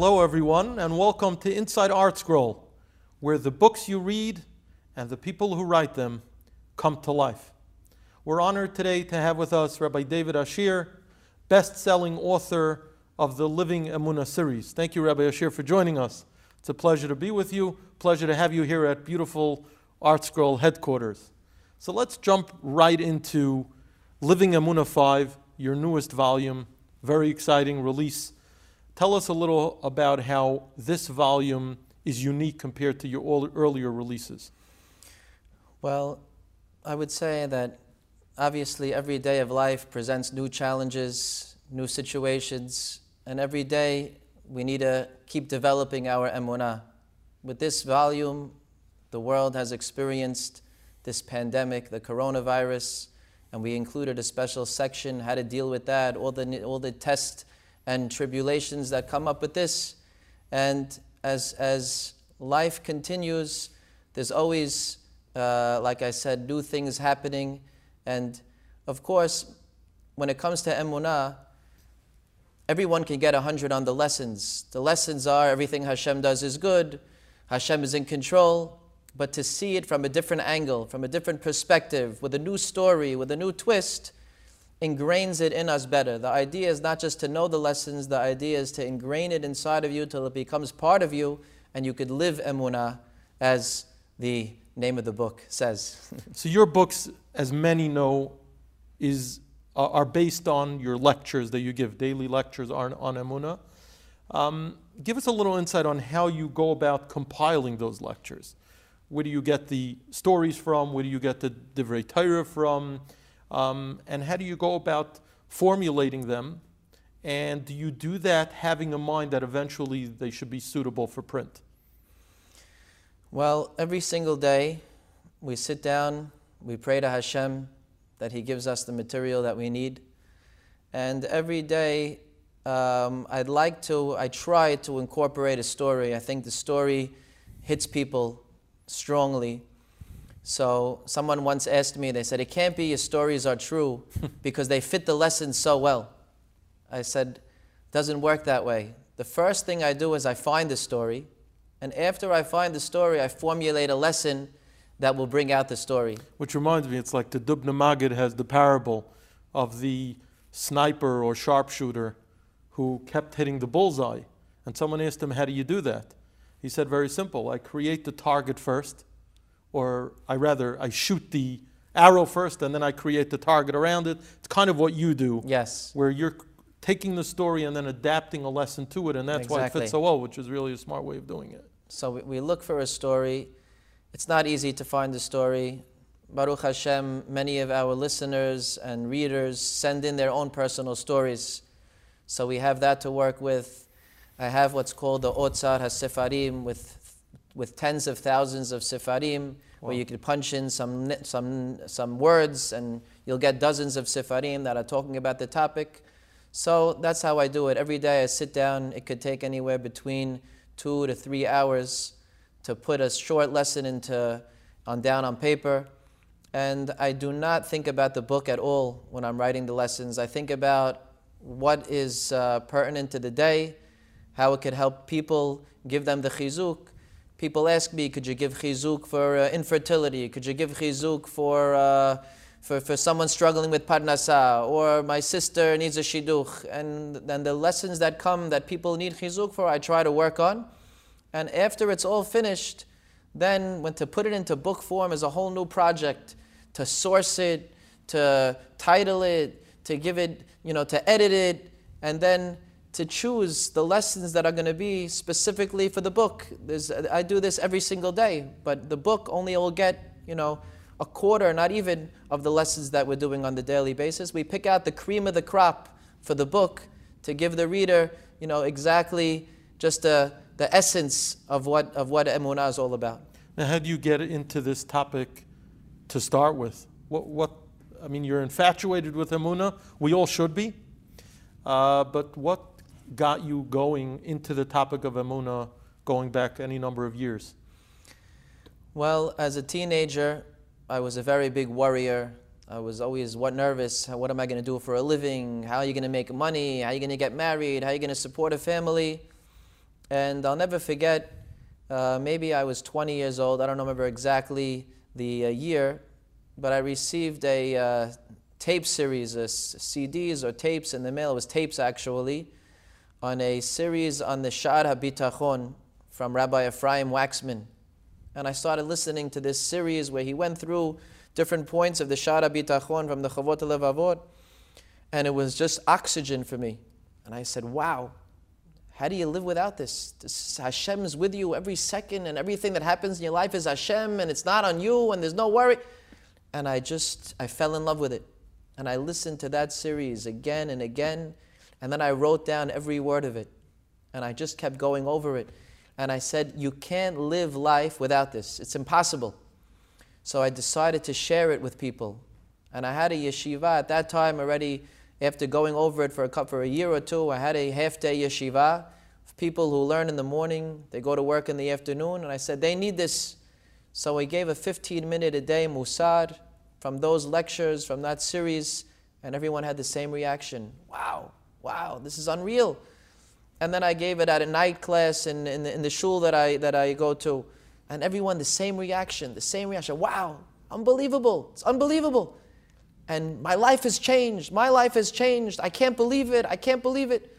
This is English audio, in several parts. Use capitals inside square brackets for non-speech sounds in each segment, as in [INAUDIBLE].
Hello, everyone, and welcome to Inside ArtScroll, where the books you read and the people who write them come to life. We're honored today to have with us Rabbi David Ashear, best selling author of the Living Emunah series. Thank you, Rabbi Ashear, for joining us. It's a pleasure to be with you, pleasure to have you here at beautiful ArtScroll headquarters. So let's jump right into Living Emunah 5, your newest volume, very exciting release Tell us a little about how this volume is unique compared to your earlier releases. Well, I would say that obviously every day of life presents new challenges, new situations, and every day we need to keep developing our emunah. With this volume, the world has experienced this pandemic, the coronavirus, and we included a special section how to deal with that, all the all the tests and tribulations that come up with this. And as, as life continues, there's always, uh, like I said, new things happening. And of course, when it comes to emunah, everyone can get 100 on the lessons. The lessons are everything Hashem does is good, Hashem is in control. But to see it from a different angle, from a different perspective, with a new story, with a new twist, ingrains it in us better. The idea is not just to know the lessons, the idea is to ingrain it inside of you till it becomes part of you and you could live emunah as the name of the book says. [LAUGHS] so your books, as many know, is are based on your lectures that you give, daily lectures on, on emunah. Um, give us a little insight on how you go about compiling those lectures. Where do you get the stories from? Where do you get the Divrei Torah from? Um, and how do you go about formulating them? And do you do that having in mind that eventually they should be suitable for print? Well, every single day we sit down, we pray to Hashem that He gives us the material that we need. And every day um, I'd like to, I try to incorporate a story. I think the story hits people strongly. So someone once asked me, they said, it can't be your stories are true [LAUGHS] because they fit the lesson so well. I said, doesn't work that way. The first thing I do is I find the story, and after I find the story, I formulate a lesson that will bring out the story. Which reminds me, it's like the Dubno Maggid has the parable of the sniper or sharpshooter who kept hitting the bullseye. And someone asked him, How do you do that? He said, Very simple. I create the target first, or I rather I shoot the arrow first and then I create the target around it. It's kind of what you do. Yes. Where you're taking the story and then adapting a lesson to it, and that's exactly. why it fits so well, which is really a smart way of doing it. So we look for a story. It's not easy to find a story. Baruch Hashem, many of our listeners and readers send in their own personal stories. So we have that to work with. I have what's called the Otzar HaSefarim with with tens of thousands of sifarim, wow. where you could punch in some, some, some words and you'll get dozens of sifarim that are talking about the topic. So that's how I do it. Every day I sit down, it could take anywhere between two to three hours to put a short lesson into, on down on paper. And I do not think about the book at all when I'm writing the lessons. I think about what is uh, pertinent to the day, how it could help people, give them the chizuk, People ask me, could you give chizuk for uh, infertility? Could you give chizuk for, uh, for, for someone struggling with parnasa? Or my sister needs a shidduch. And then the lessons that come that people need chizuk for, I try to work on. And after it's all finished, then when to put it into book form is a whole new project. To source it, to title it, to give it, you know, to edit it, and then to choose the lessons that are going to be specifically for the book. There's, I do this every single day, but the book only will get, you know, a quarter, not even, of the lessons that we're doing on the daily basis. We pick out the cream of the crop for the book to give the reader, you know, exactly just the, the essence of what, of what Emunah is all about. Now, how do you get into this topic to start with? What, what, I mean, you're infatuated with Emunah. We all should be. Uh, but what got you going into the topic of Emunah going back any number of years? Well, as a teenager, I was a very big worrier. I was always what nervous. What am I going to do for a living? How are you going to make money? How are you going to get married? How are you going to support a family? And I'll never forget, uh, maybe I was 20 years old, I don't remember exactly the uh, year, but I received a uh, tape series, uh, CDs or tapes in the mail. It was tapes actually, on a series on the Sha'ar HaBitachon from Rabbi Ephraim Wachsman. And I started listening to this series where he went through different points of the Sha'ar HaBitachon from the Chavot Levavot, and it was just oxygen for me. And I said, wow, how do you live without this? this? Hashem is with you every second, and everything that happens in your life is Hashem, and it's not on you, and there's no worry. And I just, I fell in love with it. And I listened to that series again and again. And then I wrote down every word of it. And I just kept going over it. And I said, You can't live life without this. It's impossible. So I decided to share it with people. And I had a yeshiva at that time already, after going over it for a, for a year or two, I had a half day yeshiva people who learn in the morning, they go to work in the afternoon. And I said, They need this. So I gave a 15 minute a day musar from those lectures, from that series, and everyone had the same reaction. Wow, wow, this is unreal. And then I gave it at a night class in, in, the, in the shul that I, that I go to, and everyone the same reaction, the same reaction. Wow, unbelievable, it's unbelievable. And my life has changed, my life has changed. I can't believe it, I can't believe it.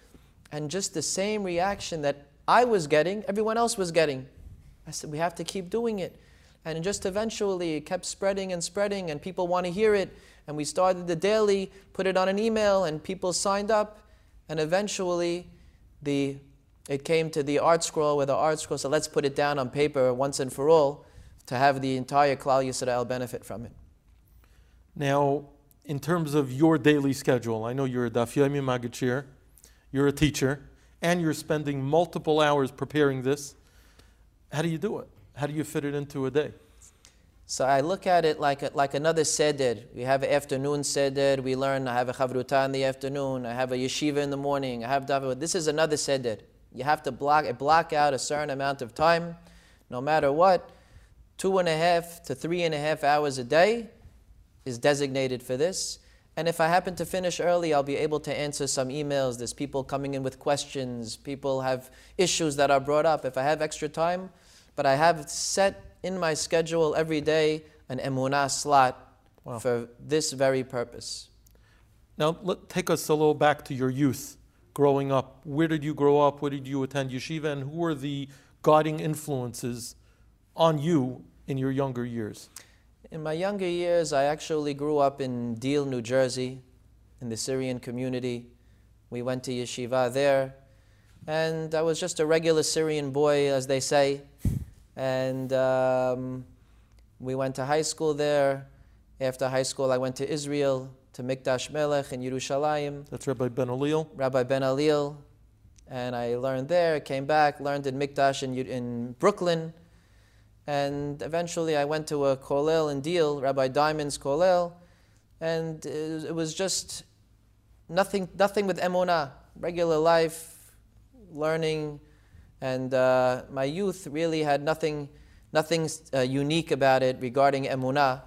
And just the same reaction that I was getting, everyone else was getting. I said, we have to keep doing it. And just eventually it kept spreading and spreading, and people want to hear it. And we started the daily, put it on an email, and people signed up. And eventually, the, it came to the ArtScroll where the ArtScroll said, let's put it down on paper once and for all to have the entire Klal Yisrael benefit from it. Now, in terms of your daily schedule, I know you're a Daf Yomi Magachir, you're a teacher, and you're spending multiple hours preparing this. How do you do it? How do you fit it into a day? So I look at it like, like another seder. We have an afternoon seder. We learn. I have a chavruta in the afternoon. I have a yeshiva in the morning. I have davar. This is another seder. You have to block, block out a certain amount of time, no matter what. Two and a half to three and a half hours a day is designated for this. And if I happen to finish early, I'll be able to answer some emails. There's people coming in with questions. People have issues that are brought up. If I have extra time, but I have set in my schedule every day an emunah slot wow. for this very purpose. Now, let, take us a little back to your youth, growing up. Where did you grow up? Where did you attend yeshiva? And who were the guiding influences on you in your younger years? In my younger years, I actually grew up in Deal, New Jersey, in the Syrian community. We went to yeshiva there, and I was just a regular Syrian boy, as they say. And um, we went to high school there. After high school, I went to Israel, to Mikdash Melech in Yerushalayim. That's Rabbi Benoliel? Rabbi Benoliel. And I learned there, came back, learned in Mikdash in, in Brooklyn. And eventually I went to a kollel in Deal, Rabbi Diamond's kollel. And it was just nothing, nothing with emunah, regular life, learning and uh, my youth really had nothing, nothing uh, unique about it regarding emunah.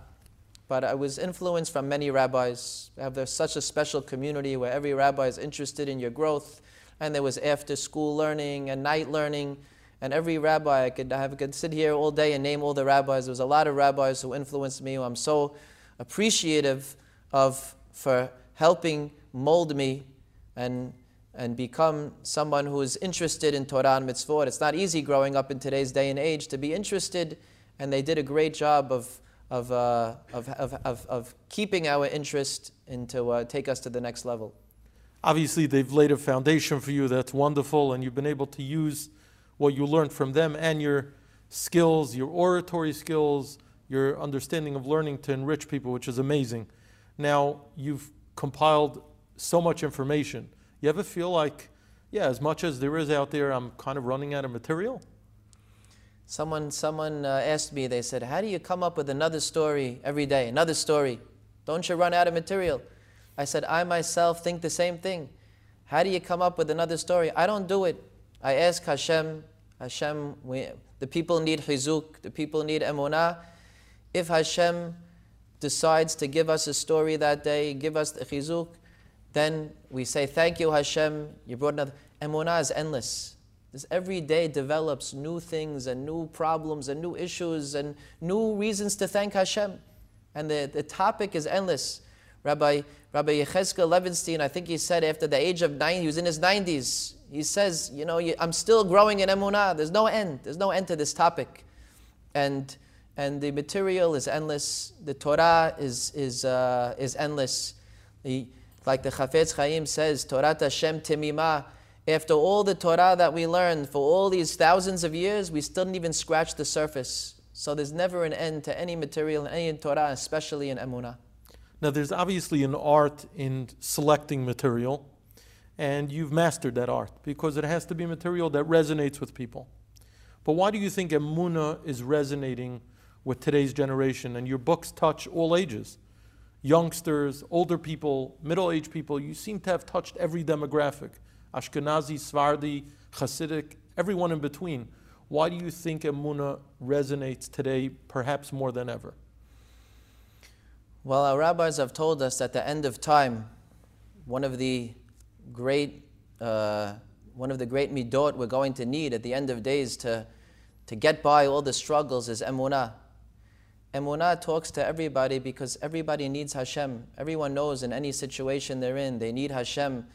But I was influenced from many rabbis. I have such a special community where every rabbi is interested in your growth. And there was after school learning and night learning. And every rabbi, I could, I could sit here all day and name all the rabbis. There was a lot of rabbis who influenced me, who I'm so appreciative of for helping mold me and and become someone who is interested in Torah and mitzvot. It's not easy growing up in today's day and age to be interested, and they did a great job of, of, uh, of, of, of, of, keeping our interest and to uh, take us to the next level. Obviously, they've laid a foundation for you that's wonderful, and you've been able to use what you learned from them and your skills, your oratory skills, your understanding of learning to enrich people, which is amazing. Now, you've compiled so much information you ever feel like, yeah, as much as there is out there, I'm kind of running out of material? Someone, someone uh, asked me, they said, How do you come up with another story every day? Another story. Don't you run out of material? I said, I myself think the same thing. How do you come up with another story? I don't do it. I ask Hashem, Hashem, we, the people need chizuk, the people need emunah. If Hashem decides to give us a story that day, give us the chizuk, then we say, Thank you, Hashem. You brought another. Emunah is endless. This every day develops new things and new problems and new issues and new reasons to thank Hashem. And the, the topic is endless. Rabbi, Rabbi Yechezkel Levinstein, I think he said after the age of 90, he was in his 90s, he says, you know, I'm still growing in emunah. There's no end. There's no end to this topic. And, and the material is endless. The Torah is, is, uh, is endless. The, like the Chafetz Chaim says, Torah Hashem Timimah, after all the Torah that we learned for all these thousands of years, we still didn't even scratch the surface. So there's never an end to any material, any Torah, especially in Emunah. Now, there's obviously an art in selecting material, and you've mastered that art because it has to be material that resonates with people. But why do you think Emunah is resonating with today's generation? And your books touch all ages youngsters, older people, middle aged people. You seem to have touched every demographic Ashkenazi, Sephardi, Hasidic, everyone in between. Why do you think Emuna resonates today perhaps more than ever? Well, our rabbis have told us at the end of time, one of the great, uh, one of the great midot we're going to need at the end of days to, to get by all the struggles is emunah. Emunah talks to everybody because everybody needs Hashem. Everyone knows in any situation they're in, they need Hashem,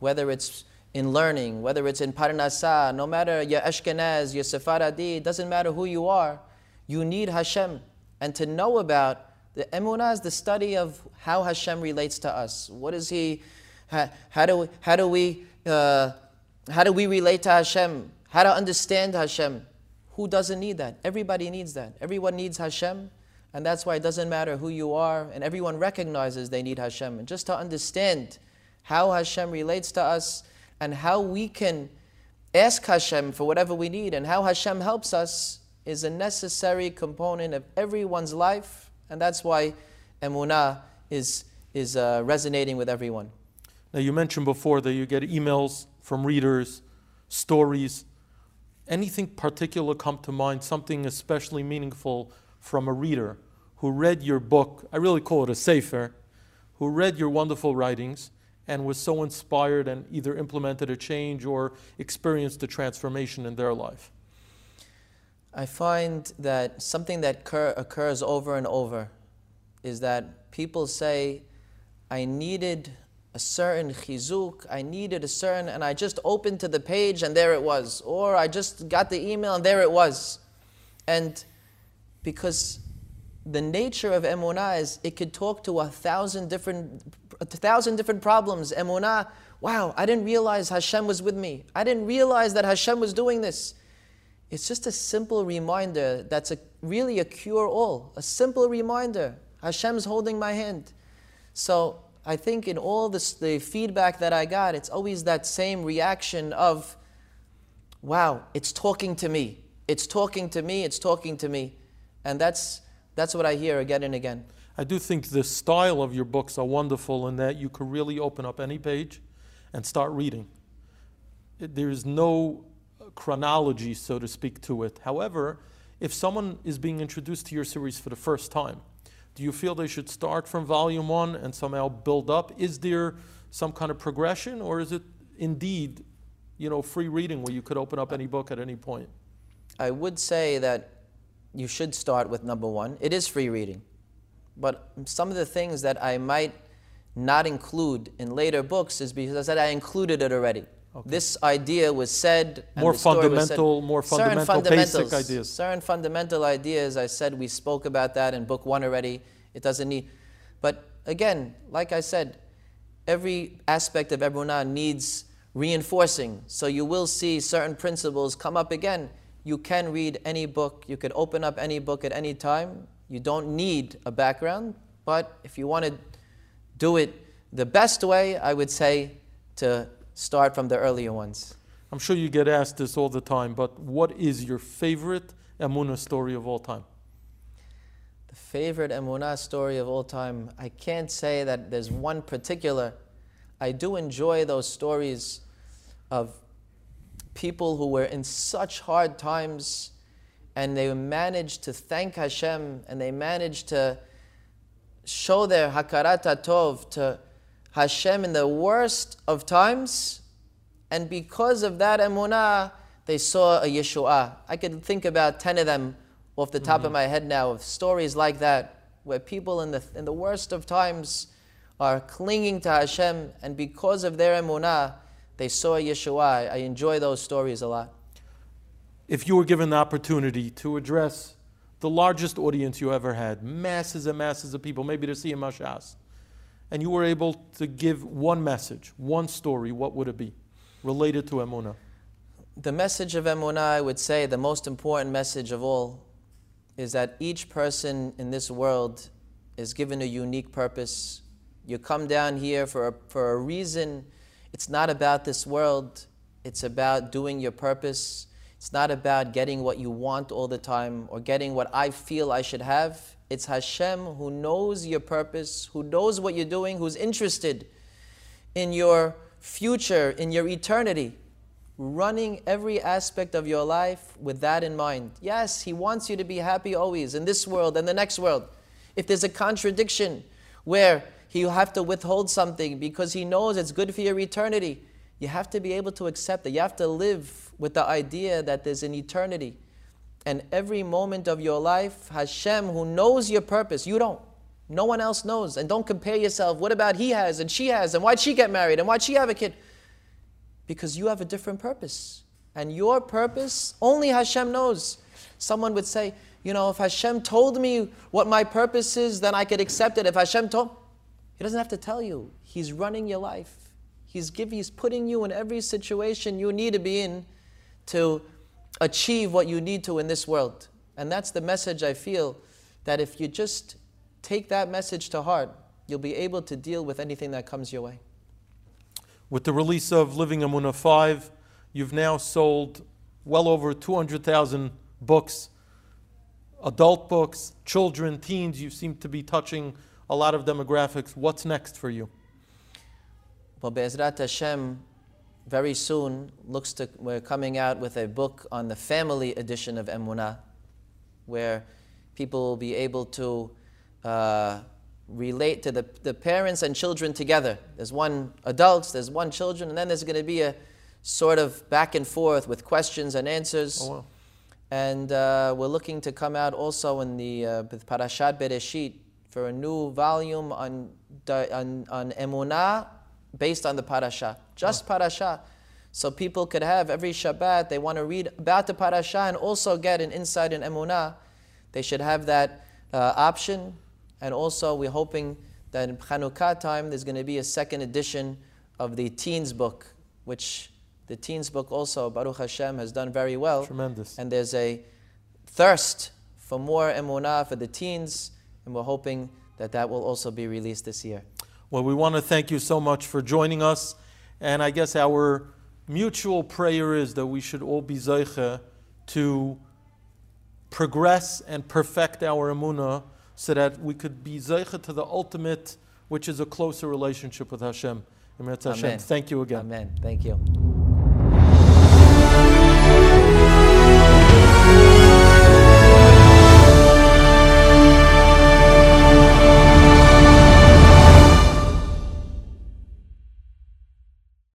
whether it's in learning, whether it's in Parnasah, no matter your Ashkenaz, your Sephardi, doesn't matter who you are, you need Hashem. And to know about the Emunah is the study of how Hashem relates to us. What is He, how, how do we, how do we, uh, how do we relate to Hashem? How to understand Hashem? Who doesn't need that? Everybody needs that. Everyone needs Hashem. And that's why it doesn't matter who you are, and everyone recognizes they need Hashem. And just to understand how Hashem relates to us, and how we can ask Hashem for whatever we need and how Hashem helps us is a necessary component of everyone's life, and that's why emunah is, is uh, resonating with everyone. Now, you mentioned before that you get emails from readers, stories. Anything particular come to mind, something especially meaningful from a reader who read your book? I really call it a sefer, who read your wonderful writings and was so inspired and either implemented a change or experienced a transformation in their life? I find that something that occur, occurs over and over is that people say, I needed a certain chizuk, I needed a certain, and I just opened to the page and there it was. Or I just got the email and there it was. And because the nature of emunah is it could talk to a thousand different a thousand different problems. Emunah, wow, I didn't realize Hashem was with me. I didn't realize that Hashem was doing this. It's just a simple reminder that's a, really a cure all. A simple reminder. Hashem's holding my hand. So I think in all this, the feedback that I got, it's always that same reaction of, wow, it's talking to me. It's talking to me. It's talking to me. And that's, that's what I hear again and again. I do think the style of your books are wonderful in that you could really open up any page and start reading. There's no chronology, so to speak, to it. However, if someone is being introduced to your series for the first time, do you feel they should start from volume one and somehow build up? Is there some kind of progression, or is it indeed, you know, free reading where you could open up uh, any book at any point? I would say that you should start with number one. It is free reading. But some of the things that I might not include in later books is because I said I included it already. Okay. This idea was said. More fundamental, said, more fundamental, basic ideas. Certain fundamental ideas. I said we spoke about that in book one already. It doesn't need. But again, like I said, every aspect of Emunah needs reinforcing. So you will see certain principles come up again. You can read any book. You can open up any book at any time you don't need a background, but if you want to do it the best way, I would say to start from the earlier ones. I'm sure you get asked this all the time, but what is your favorite Emunah story of all time? The favorite Emunah story of all time, I can't say that there's one particular. I do enjoy those stories of people who were in such hard times and they managed to thank Hashem and they managed to show their hakarat tov to Hashem in the worst of times. And because of that emunah, they saw a Yeshua. I could think about 10 of them off the top of mm-hmm. my head now of stories like that, where people in the, in the worst of times are clinging to Hashem, and because of their emunah, they saw Yeshua. I enjoy those stories a lot. If you were given the opportunity to address the largest audience you ever had, masses and masses of people, maybe to see a mashas, and you were able to give one message, one story, what would it be related to emunah? The message of emunah, I would say, the most important message of all, is that each person in this world is given a unique purpose. You come down here for a, for a reason. It's not about this world, it's about doing your purpose. It's not about getting what you want all the time or getting what I feel I should have. It's Hashem who knows your purpose, who knows what you're doing, who's interested in your future, in your eternity, running every aspect of your life with that in mind. Yes, He wants you to be happy always in this world and the next world. If there's a contradiction where He'll have to withhold something because He knows it's good for your eternity, you have to be able to accept it. You have to live with the idea that there's an eternity. And every moment of your life, Hashem, who knows your purpose, you don't. No one else knows. And don't compare yourself. What about he has and she has? And why'd she get married? And why'd she have a kid? Because you have a different purpose. And your purpose, only Hashem knows. Someone would say, you know, if Hashem told me what my purpose is, then I could accept it. If Hashem told, He doesn't have to tell you. He's running your life. He's giving, He's putting you in every situation you need to be in to achieve what you need to in this world. And that's the message I feel that if you just take that message to heart, you'll be able to deal with anything that comes your way. With the release of Living Emunah 5, you've now sold well over 200,000 books, adult books, children, teens. You seem to be touching a lot of demographics. What's next for you? Well, Be'ezrat Hashem, very soon looks to we're coming out with a book on the family edition of Emunah, where people will be able to uh, relate to the, the parents and children together. There's one adults, there's one children, and then there's going to be a sort of back and forth with questions and answers. Oh, wow. And uh, we're looking to come out also in the uh, with Parashat Bereshit for a new volume on, on, on Emunah based on the parasha, just parasha. So people could have every Shabbat, they want to read about the parasha and also get an insight in Emunah. They should have that uh, option. And also, we're hoping that in Chanukah time, there's going to be a second edition of the teens book, which the teens book also, Baruch Hashem, has done very well. Tremendous. And there's a thirst for more Emunah for the teens, and we're hoping that that will also be released this year. Well, we want to thank you so much for joining us. And I guess our mutual prayer is that we should all be zeicha to progress and perfect our emunah so that we could be zeicha to the ultimate, which is a closer relationship with Hashem. Hashem. Amen. Thank you again. Amen. Thank you.